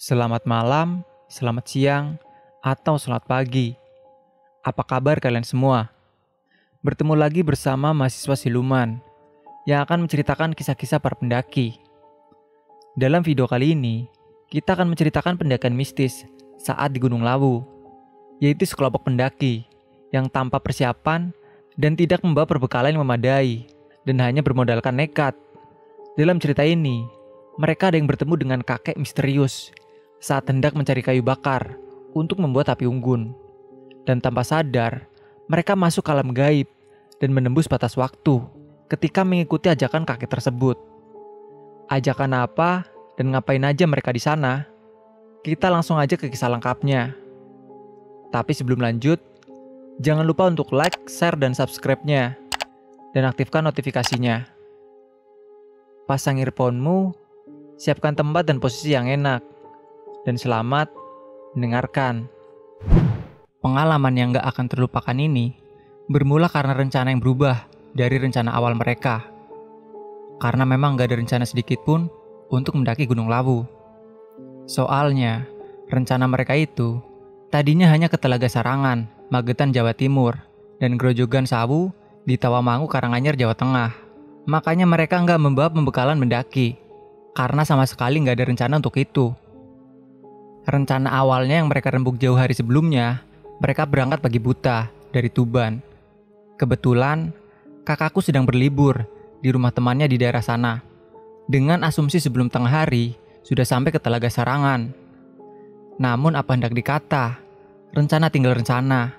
Selamat malam, selamat siang, atau selamat pagi. Apa kabar kalian semua? Bertemu lagi bersama mahasiswa siluman yang akan menceritakan kisah-kisah para pendaki. Dalam video kali ini, kita akan menceritakan pendakian mistis saat di Gunung Lawu, yaitu sekelompok pendaki yang tanpa persiapan dan tidak membawa perbekalan yang memadai dan hanya bermodalkan nekat. Dalam cerita ini, mereka ada yang bertemu dengan kakek misterius saat hendak mencari kayu bakar untuk membuat api unggun. Dan tanpa sadar, mereka masuk ke alam gaib dan menembus batas waktu ketika mengikuti ajakan kakek tersebut. Ajakan apa dan ngapain aja mereka di sana? Kita langsung aja ke kisah lengkapnya. Tapi sebelum lanjut, jangan lupa untuk like, share, dan subscribe-nya. Dan aktifkan notifikasinya. Pasang earphone-mu, siapkan tempat dan posisi yang enak dan selamat mendengarkan. Pengalaman yang gak akan terlupakan ini bermula karena rencana yang berubah dari rencana awal mereka. Karena memang gak ada rencana sedikit pun untuk mendaki Gunung Lawu. Soalnya, rencana mereka itu tadinya hanya ke Telaga Sarangan, Magetan, Jawa Timur, dan Grojogan Sawu di Tawamangu, Karanganyar, Jawa Tengah. Makanya mereka nggak membawa pembekalan mendaki, karena sama sekali nggak ada rencana untuk itu. Rencana awalnya yang mereka rembuk jauh hari sebelumnya, mereka berangkat pagi buta dari Tuban. Kebetulan, kakakku sedang berlibur di rumah temannya di daerah sana. Dengan asumsi sebelum tengah hari, sudah sampai ke Telaga Sarangan. Namun apa hendak dikata, rencana tinggal rencana.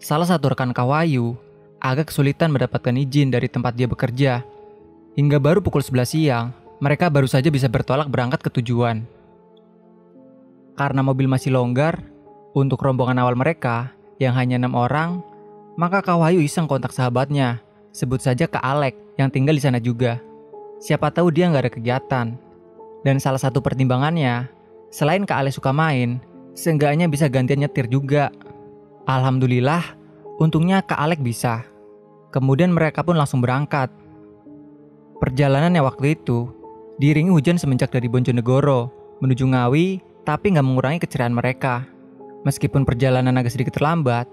Salah satu rekan Kawayu agak kesulitan mendapatkan izin dari tempat dia bekerja. Hingga baru pukul 11 siang, mereka baru saja bisa bertolak berangkat ke tujuan. Karena mobil masih longgar, untuk rombongan awal mereka yang hanya enam orang, maka Kak Wahyu iseng kontak sahabatnya, sebut saja Kak Alek yang tinggal di sana juga. Siapa tahu dia nggak ada kegiatan. Dan salah satu pertimbangannya, selain Kak Alek suka main, seenggaknya bisa gantian nyetir juga. Alhamdulillah, untungnya Kak Alek bisa. Kemudian mereka pun langsung berangkat. Perjalanannya waktu itu diiringi hujan semenjak dari Bojonegoro menuju Ngawi tapi nggak mengurangi keceriaan mereka. Meskipun perjalanan agak sedikit terlambat,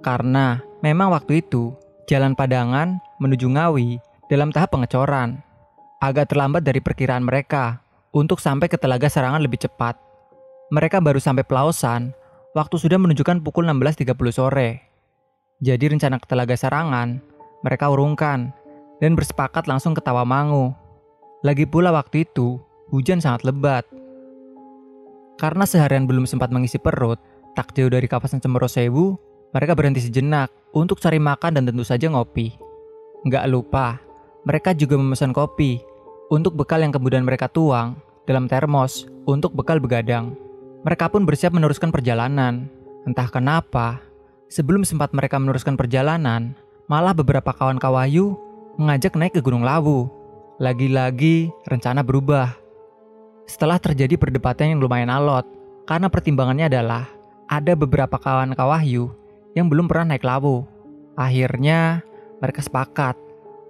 karena memang waktu itu jalan Padangan menuju Ngawi dalam tahap pengecoran. Agak terlambat dari perkiraan mereka untuk sampai ke Telaga Sarangan lebih cepat. Mereka baru sampai Pelausan, waktu sudah menunjukkan pukul 16.30 sore. Jadi rencana ke Telaga Sarangan, mereka urungkan dan bersepakat langsung ke Tawamangu. Lagi pula waktu itu, hujan sangat lebat karena seharian belum sempat mengisi perut, tak jauh dari kawasan Cemoro Sewu, mereka berhenti sejenak untuk cari makan dan tentu saja ngopi. Nggak lupa, mereka juga memesan kopi untuk bekal yang kemudian mereka tuang dalam termos untuk bekal begadang. Mereka pun bersiap meneruskan perjalanan. Entah kenapa, sebelum sempat mereka meneruskan perjalanan, malah beberapa kawan kawayu mengajak naik ke Gunung Lawu. Lagi-lagi rencana berubah setelah terjadi perdebatan yang lumayan alot, karena pertimbangannya adalah ada beberapa kawan Kawahyu yang belum pernah naik Lawu. Akhirnya, mereka sepakat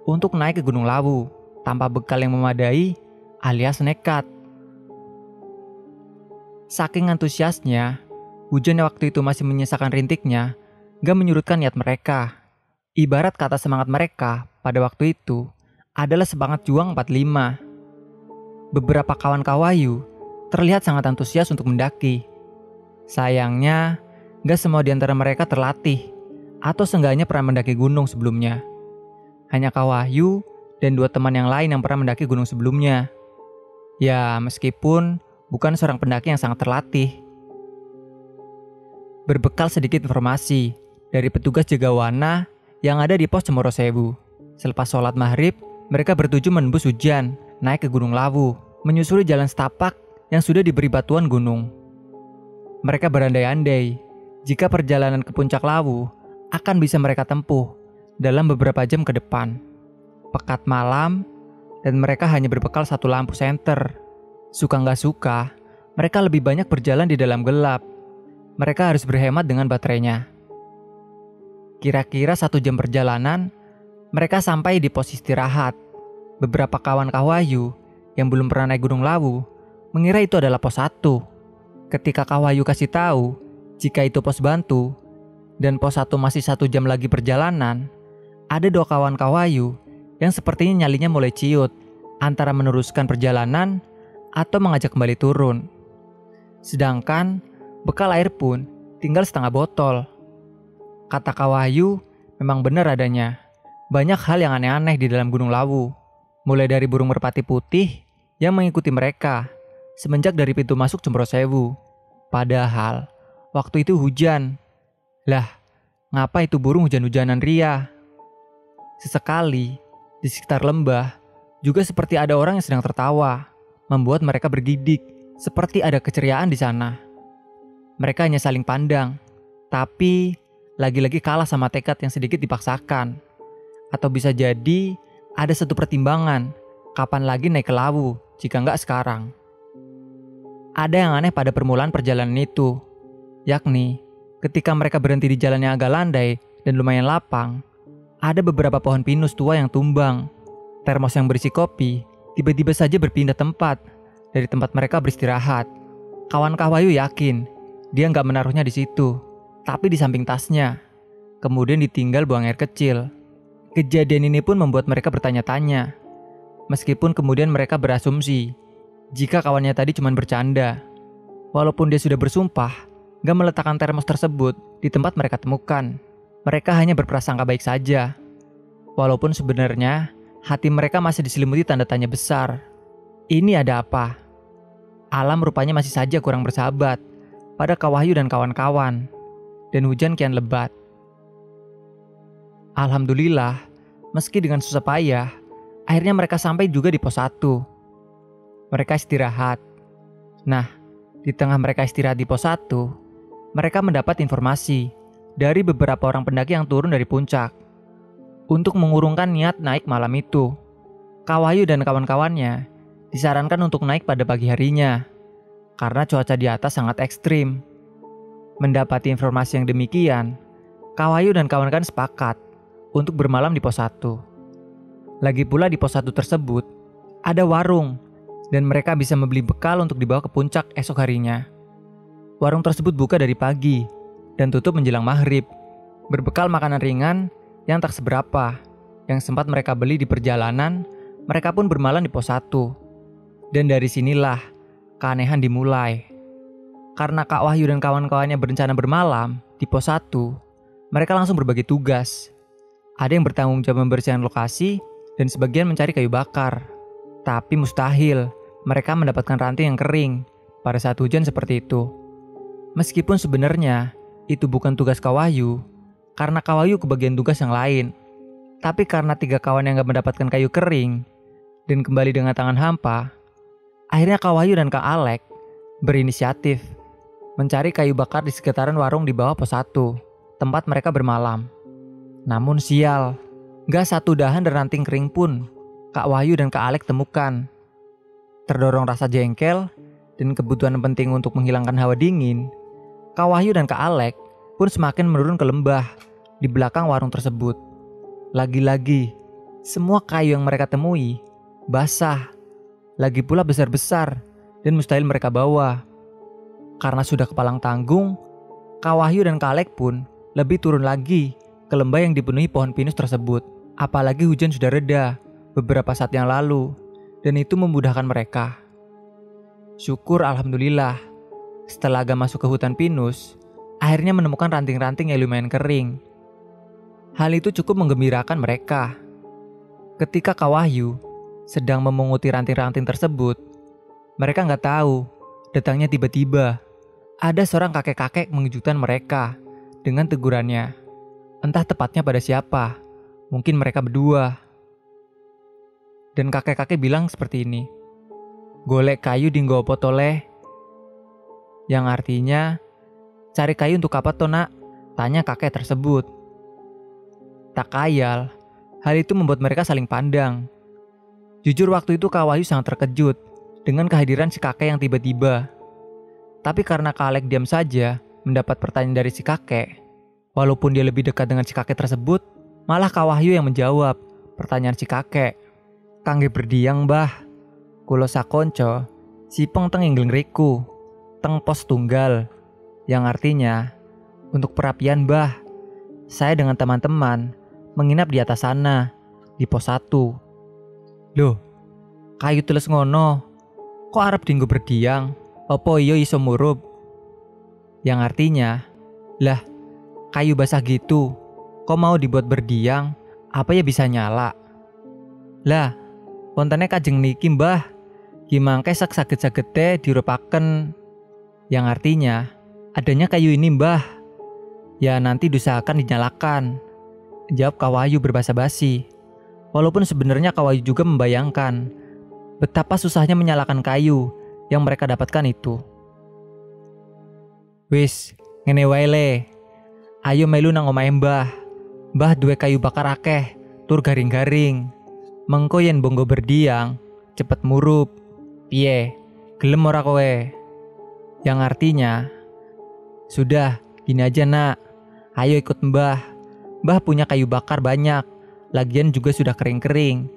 untuk naik ke Gunung Lawu tanpa bekal yang memadai alias nekat. Saking antusiasnya, hujan yang waktu itu masih menyisakan rintiknya, gak menyurutkan niat mereka. Ibarat kata semangat mereka pada waktu itu adalah semangat juang 45 beberapa kawan kawayu terlihat sangat antusias untuk mendaki. Sayangnya, gak semua di antara mereka terlatih atau seenggaknya pernah mendaki gunung sebelumnya. Hanya Kawahyu dan dua teman yang lain yang pernah mendaki gunung sebelumnya. Ya, meskipun bukan seorang pendaki yang sangat terlatih. Berbekal sedikit informasi dari petugas jaga wana yang ada di pos Cemoro Sewu. Selepas sholat maghrib, mereka bertuju menembus hujan naik ke Gunung Lawu, menyusuri jalan setapak yang sudah diberi batuan gunung. Mereka berandai-andai jika perjalanan ke puncak Lawu akan bisa mereka tempuh dalam beberapa jam ke depan. Pekat malam, dan mereka hanya berbekal satu lampu senter. Suka nggak suka, mereka lebih banyak berjalan di dalam gelap. Mereka harus berhemat dengan baterainya. Kira-kira satu jam perjalanan, mereka sampai di pos istirahat beberapa kawan Kak Wahyu yang belum pernah naik Gunung Lawu mengira itu adalah pos 1. Ketika Kak Wahyu kasih tahu jika itu pos bantu dan pos 1 masih satu jam lagi perjalanan, ada dua kawan Kak Wahyu yang sepertinya nyalinya mulai ciut antara meneruskan perjalanan atau mengajak kembali turun. Sedangkan bekal air pun tinggal setengah botol. Kata Kak Wahyu memang benar adanya. Banyak hal yang aneh-aneh di dalam Gunung Lawu. Mulai dari burung merpati putih yang mengikuti mereka semenjak dari pintu masuk Cemprosewu. Padahal waktu itu hujan. Lah, ngapa itu burung hujan-hujanan ria? Sesekali di sekitar lembah juga seperti ada orang yang sedang tertawa, membuat mereka bergidik seperti ada keceriaan di sana. Mereka hanya saling pandang, tapi lagi-lagi kalah sama tekad yang sedikit dipaksakan. Atau bisa jadi ada satu pertimbangan, kapan lagi naik ke lawu jika nggak sekarang. Ada yang aneh pada permulaan perjalanan itu, yakni ketika mereka berhenti di jalan yang agak landai dan lumayan lapang, ada beberapa pohon pinus tua yang tumbang. Termos yang berisi kopi tiba-tiba saja berpindah tempat dari tempat mereka beristirahat. Kawan Kawayu yakin dia nggak menaruhnya di situ, tapi di samping tasnya. Kemudian ditinggal buang air kecil. Kejadian ini pun membuat mereka bertanya-tanya. Meskipun kemudian mereka berasumsi jika kawannya tadi cuma bercanda. Walaupun dia sudah bersumpah gak meletakkan termos tersebut di tempat mereka temukan. Mereka hanya berprasangka baik saja. Walaupun sebenarnya hati mereka masih diselimuti tanda tanya besar. Ini ada apa? Alam rupanya masih saja kurang bersahabat pada Kawahyu dan kawan-kawan, dan hujan kian lebat. Alhamdulillah, meski dengan susah payah, akhirnya mereka sampai juga di pos 1. Mereka istirahat. Nah, di tengah mereka istirahat di pos 1, mereka mendapat informasi dari beberapa orang pendaki yang turun dari puncak untuk mengurungkan niat naik malam itu. Kawahyu dan kawan-kawannya disarankan untuk naik pada pagi harinya karena cuaca di atas sangat ekstrim. Mendapati informasi yang demikian, Kawayu dan kawan-kawan sepakat untuk bermalam di pos 1. Lagi pula di pos 1 tersebut, ada warung dan mereka bisa membeli bekal untuk dibawa ke puncak esok harinya. Warung tersebut buka dari pagi dan tutup menjelang maghrib, berbekal makanan ringan yang tak seberapa, yang sempat mereka beli di perjalanan, mereka pun bermalam di pos 1. Dan dari sinilah keanehan dimulai. Karena Kak Wahyu dan kawan-kawannya berencana bermalam di pos 1, mereka langsung berbagi tugas. Ada yang bertanggung jawab membersihkan lokasi dan sebagian mencari kayu bakar. Tapi mustahil mereka mendapatkan ranting yang kering pada saat hujan seperti itu. Meskipun sebenarnya itu bukan tugas Kak Wahyu, karena Kak Wahyu kebagian tugas yang lain. Tapi karena tiga kawan yang gak mendapatkan kayu kering dan kembali dengan tangan hampa, Akhirnya Kak Wahyu dan Kak Alek berinisiatif mencari kayu bakar di sekitaran warung di bawah pos 1, tempat mereka bermalam. Namun sial, gak satu dahan dan ranting kering pun Kak Wahyu dan Kak Alek temukan. Terdorong rasa jengkel dan kebutuhan penting untuk menghilangkan hawa dingin, Kak Wahyu dan Kak Alek pun semakin menurun ke lembah di belakang warung tersebut. Lagi-lagi, semua kayu yang mereka temui basah lagi pula besar-besar dan mustahil mereka bawa. Karena sudah kepalang tanggung, Kawahyu dan Kalek pun lebih turun lagi ke lembah yang dipenuhi pohon pinus tersebut. Apalagi hujan sudah reda beberapa saat yang lalu dan itu memudahkan mereka. Syukur Alhamdulillah, setelah agak masuk ke hutan pinus, akhirnya menemukan ranting-ranting yang lumayan kering. Hal itu cukup menggembirakan mereka. Ketika Kawahyu sedang memunguti ranting-ranting tersebut, mereka nggak tahu datangnya tiba-tiba. Ada seorang kakek-kakek mengejutkan mereka dengan tegurannya. Entah tepatnya pada siapa, mungkin mereka berdua. Dan kakek-kakek bilang seperti ini. Golek kayu di potoleh. Yang artinya, cari kayu untuk apa toh nak? Tanya kakek tersebut. Tak kayal, hal itu membuat mereka saling pandang. Jujur waktu itu Kak Wahyu sangat terkejut dengan kehadiran si kakek yang tiba-tiba. Tapi karena Kak Alek diam saja mendapat pertanyaan dari si kakek, walaupun dia lebih dekat dengan si kakek tersebut, malah Kak Wahyu yang menjawab pertanyaan si kakek. Kangge berdiang, Mbah. Kulo sakonco, sipeng teng inggling riku, teng pos tunggal. Yang artinya, untuk perapian, Mbah. Saya dengan teman-teman menginap di atas sana, di pos 1. Loh, kayu teles ngono. Kok Arab dinggo berdiang? Opo iyo iso murup? Yang artinya, lah, kayu basah gitu. Kok mau dibuat berdiang? Apa ya bisa nyala? Lah, Pontene kajeng niki mbah Gimangke sak saged-sagede dirupaken Yang artinya Adanya kayu ini mbah Ya nanti diusahakan dinyalakan Jawab Kawayu berbahasa basi Walaupun sebenarnya Kawayu juga membayangkan Betapa susahnya menyalakan kayu Yang mereka dapatkan itu Wis, ngene wae Ayo melu nang omahe Mbah. Mbah duwe kayu bakar akeh, tur garing-garing. Mengko yen bonggo berdiang, cepet murup. Piye? Gelem ora kowe? Yang artinya, sudah, gini aja nak. Ayo ikut mbah. Mbah punya kayu bakar banyak. Lagian juga sudah kering-kering.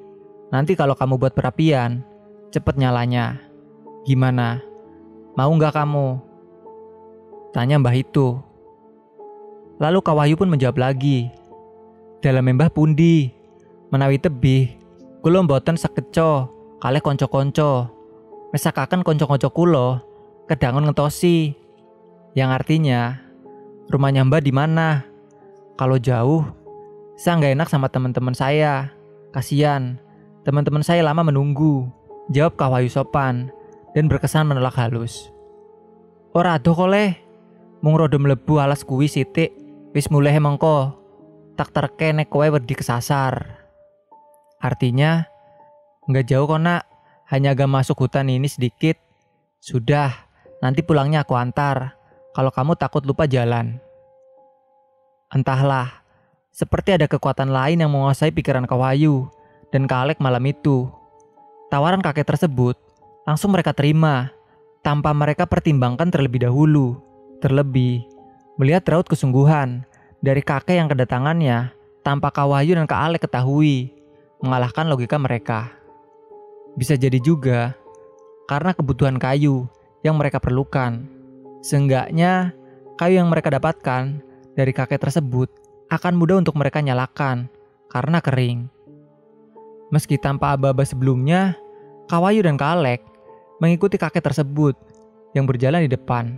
Nanti kalau kamu buat perapian, cepet nyalanya. Gimana? Mau nggak kamu? Tanya mbah itu. Lalu Kawahyu pun menjawab lagi. Dalam mbah pundi, menawi tebih, Kulo mboten sakeco kalih konco-konco. Mesakaken konco-konco kulo kedangun ngetosi. Yang artinya rumahnya Mbak di mana? Kalau jauh, saya nggak enak sama teman-teman saya. Kasian, teman-teman saya lama menunggu. Jawab Kawayu sopan dan berkesan menolak halus. Ora adoh koleh, mung rodo mlebu alas kuwi sithik, wis mulai mengko. Tak terke nek kowe wedi kesasar. Artinya, nggak jauh kok nak, hanya agak masuk hutan ini sedikit. Sudah, nanti pulangnya aku antar, kalau kamu takut lupa jalan. Entahlah, seperti ada kekuatan lain yang menguasai pikiran Kawayu dan Kalek malam itu. Tawaran kakek tersebut langsung mereka terima, tanpa mereka pertimbangkan terlebih dahulu. Terlebih, melihat raut kesungguhan dari kakek yang kedatangannya tanpa Kawayu dan Kak Alek ketahui mengalahkan logika mereka. Bisa jadi juga karena kebutuhan kayu yang mereka perlukan. Seenggaknya, kayu yang mereka dapatkan dari kakek tersebut akan mudah untuk mereka nyalakan karena kering. Meski tanpa aba-aba sebelumnya, Kawayu dan Kalek mengikuti kakek tersebut yang berjalan di depan.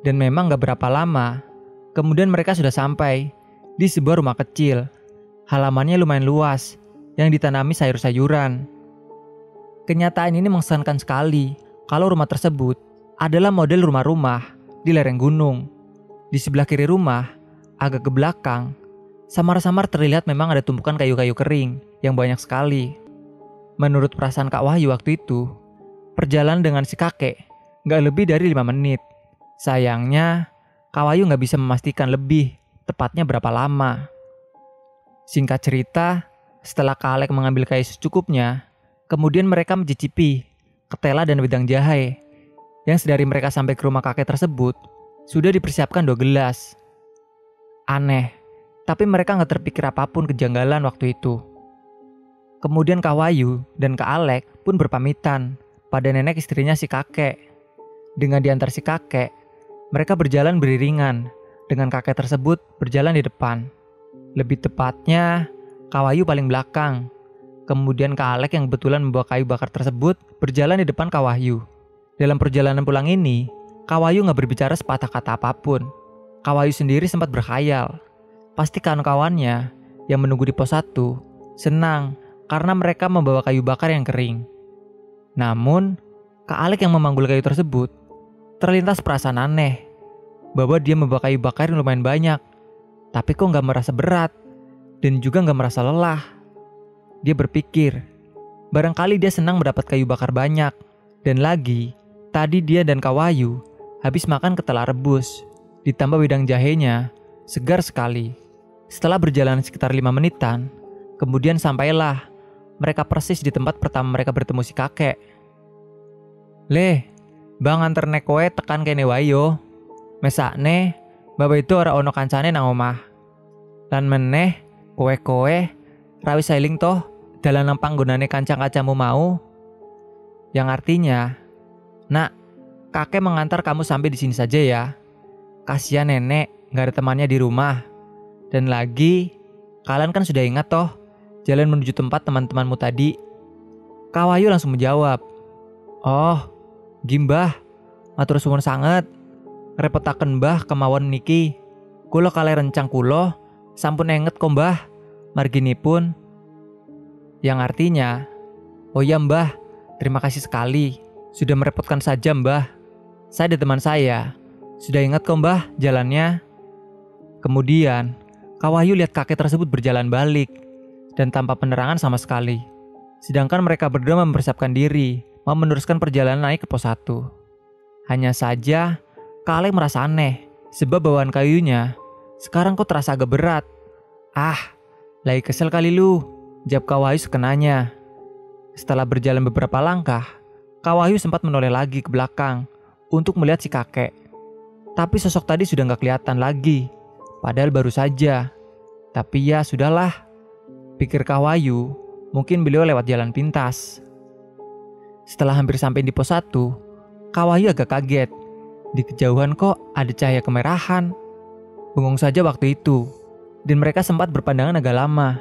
Dan memang gak berapa lama, kemudian mereka sudah sampai di sebuah rumah kecil. Halamannya lumayan luas yang ditanami sayur-sayuran. Kenyataan ini mengesankan sekali kalau rumah tersebut adalah model rumah-rumah di lereng gunung. Di sebelah kiri rumah, agak ke belakang, samar-samar terlihat memang ada tumpukan kayu-kayu kering yang banyak sekali. Menurut perasaan Kak Wahyu waktu itu, perjalanan dengan si kakek nggak lebih dari lima menit. Sayangnya, Kak Wahyu nggak bisa memastikan lebih tepatnya berapa lama. Singkat cerita, setelah Kalek mengambil kayu secukupnya, kemudian mereka mencicipi ketela dan wedang jahe. Yang sedari mereka sampai ke rumah kakek tersebut, sudah dipersiapkan dua gelas. Aneh, tapi mereka nggak terpikir apa pun kejanggalan waktu itu. Kemudian Kak Wayu dan Kak Alek pun berpamitan pada nenek istrinya si kakek. Dengan diantar si kakek, mereka berjalan beriringan dengan kakek tersebut berjalan di depan. Lebih tepatnya, Kawayu paling belakang. Kemudian Kak yang kebetulan membawa kayu bakar tersebut berjalan di depan Kawahyu. Dalam perjalanan pulang ini, Kawayu nggak berbicara sepatah kata apa pun. Kawayu sendiri sempat berkhayal. Pasti kawan-kawannya yang menunggu di pos 1 senang karena mereka membawa kayu bakar yang kering. Namun, Kak Alek yang memanggul kayu tersebut terlintas perasaan aneh bahwa dia membawa kayu bakar yang lumayan banyak, tapi kok nggak merasa berat dan juga nggak merasa lelah. Dia berpikir, barangkali dia senang mendapat kayu bakar banyak. Dan lagi, tadi dia dan Kawayu habis makan ketela rebus, ditambah wedang jahenya, segar sekali. Setelah berjalan sekitar lima menitan, kemudian sampailah mereka persis di tempat pertama mereka bertemu si kakek. Leh, bang antar nekoe tekan kene wayo. Mesakne, bapak itu ora ono kancane nang omah. Lan meneh, kowe-kowe rawi sailing toh dalam panggonane kancang-kacamu mau? Yang artinya, nak, kakek mengantar kamu sampai di sini saja ya. Kasihan nenek, nggak ada temannya di rumah. Dan lagi, kalian kan sudah ingat toh, jalan menuju tempat teman-temanmu tadi. Kawayu langsung menjawab, Oh, gimbah, matur suwun sangat. Repotaken mbah kemawon niki. Kulo kale rencang kulo, sampun enget kok mbah. Marginipun yang artinya, "Oh ya Mbah, terima kasih sekali. Sudah merepotkan saja Mbah. Saya ada teman saya. Sudah ingat kok jalannya?" Kemudian, Kak Wahyu lihat kakek tersebut berjalan balik dan tanpa penerangan sama sekali. Sedangkan mereka berdua mempersiapkan diri, mau meneruskan perjalanan naik ke pos 1. Hanya saja, Kak Alek merasa aneh, sebab bawaan kayunya sekarang kok terasa agak berat. Ah, lagi kesel kali lu, jawab Kawahyu sekenanya. Setelah berjalan beberapa langkah, Kawahyu sempat menoleh lagi ke belakang untuk melihat si kakek. Tapi sosok tadi sudah nggak kelihatan lagi, padahal baru saja. Tapi ya sudahlah, pikir Kawahyu, mungkin beliau lewat jalan pintas. Setelah hampir sampai di pos 1, Kawahyu agak kaget. Di kejauhan kok ada cahaya kemerahan. Bengong saja waktu itu dan mereka sempat berpandangan agak lama.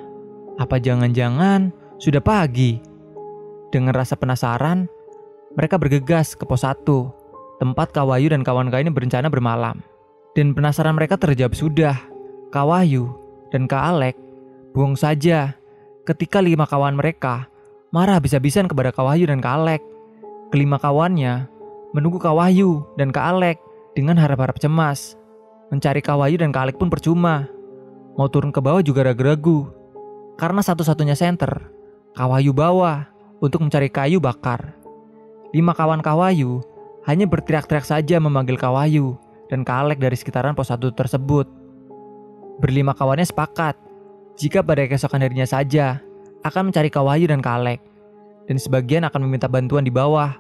Apa jangan-jangan sudah pagi? Dengan rasa penasaran, mereka bergegas ke pos 1, tempat Kawayu dan kawan-kawannya berencana bermalam. Dan penasaran mereka terjawab sudah. Kawayu dan Kak Alek buang saja ketika lima kawan mereka marah habis-habisan kepada Kawayu dan Kak Alek. Kelima kawannya menunggu Kawayu dan Kak Alek dengan harap-harap cemas. Mencari Kawayu dan Kak Alek pun percuma Mau turun ke bawah juga ragu-ragu. Karena satu-satunya senter, Kawayu bawa untuk mencari kayu bakar. Lima kawan Kawayu hanya berteriak-teriak saja memanggil Kawayu dan Kalek dari sekitaran pos satu tersebut. Berlima kawannya sepakat jika pada keesokan harinya saja akan mencari Kawayu dan Kalek, dan sebagian akan meminta bantuan di bawah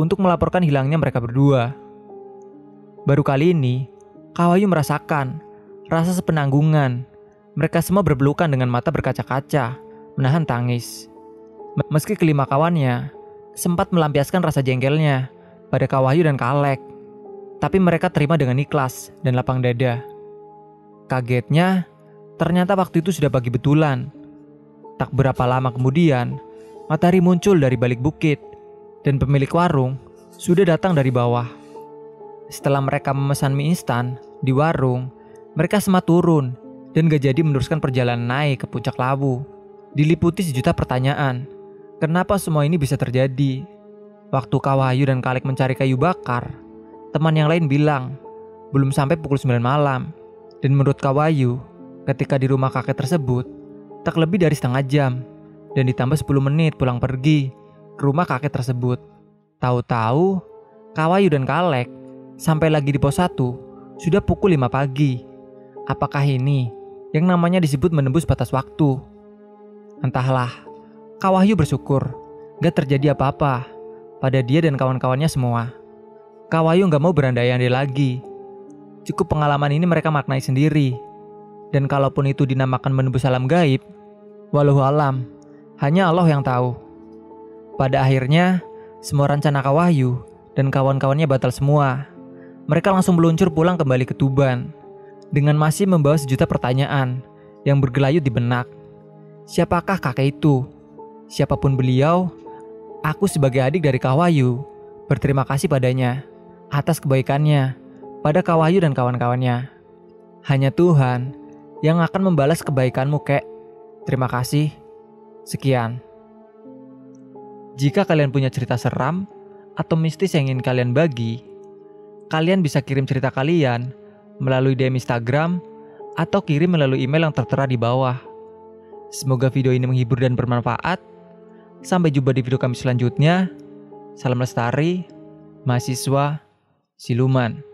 untuk melaporkan hilangnya mereka berdua. Baru kali ini, Kawayu merasakan rasa sepenanggungan mereka semua berbelukan dengan mata berkaca-kaca, menahan tangis. Meski kelima kawannya sempat melampiaskan rasa jengkelnya pada Kawahyu dan Kalek, tapi mereka terima dengan ikhlas dan lapang dada. Kagetnya, ternyata waktu itu sudah pagi betulan. Tak berapa lama kemudian, matahari muncul dari balik bukit, dan pemilik warung sudah datang dari bawah. Setelah mereka memesan mie instan di warung, mereka semua turun dan gak jadi meneruskan perjalanan naik ke puncak Lawu. Diliputi sejuta pertanyaan. Kenapa semua ini bisa terjadi? Waktu Kawayu dan Kalik mencari kayu bakar, teman yang lain bilang, belum sampai pukul 9 malam. Dan menurut Kawayu, ketika di rumah kakek tersebut, tak lebih dari setengah jam. Dan ditambah 10 menit pulang pergi ke rumah kakek tersebut. Tahu-tahu, Kawayu dan Kalek sampai lagi di pos 1 sudah pukul 5 pagi. Apakah ini yang namanya disebut menembus batas waktu. Entahlah, Kak Wahyu bersyukur gak terjadi apa-apa pada dia dan kawan-kawannya semua. Kak Wahyu gak mau berandai-andai lagi. Cukup pengalaman ini mereka maknai sendiri. Dan kalaupun itu dinamakan menembus alam gaib, walau alam, hanya Allah yang tahu. Pada akhirnya, semua rencana Kak Wahyu dan kawan-kawannya batal semua. Mereka langsung meluncur pulang kembali ke Tuban dengan masih membawa sejuta pertanyaan yang bergelayut di benak. Siapakah kakek itu? Siapa pun beliau, aku sebagai adik dari Kawayu berterima kasih padanya atas kebaikannya pada Kawayu dan kawan-kawannya. Hanya Tuhan yang akan membalas kebaikanmu, kek. Terima kasih. Sekian. Jika kalian punya cerita seram atau mistis yang ingin kalian bagi, kalian bisa kirim cerita kalian melalui DM Instagram atau kirim melalui email yang tertera di bawah. Semoga video ini menghibur dan bermanfaat. Sampai jumpa di video kami selanjutnya. Salam lestari, mahasiswa, siluman.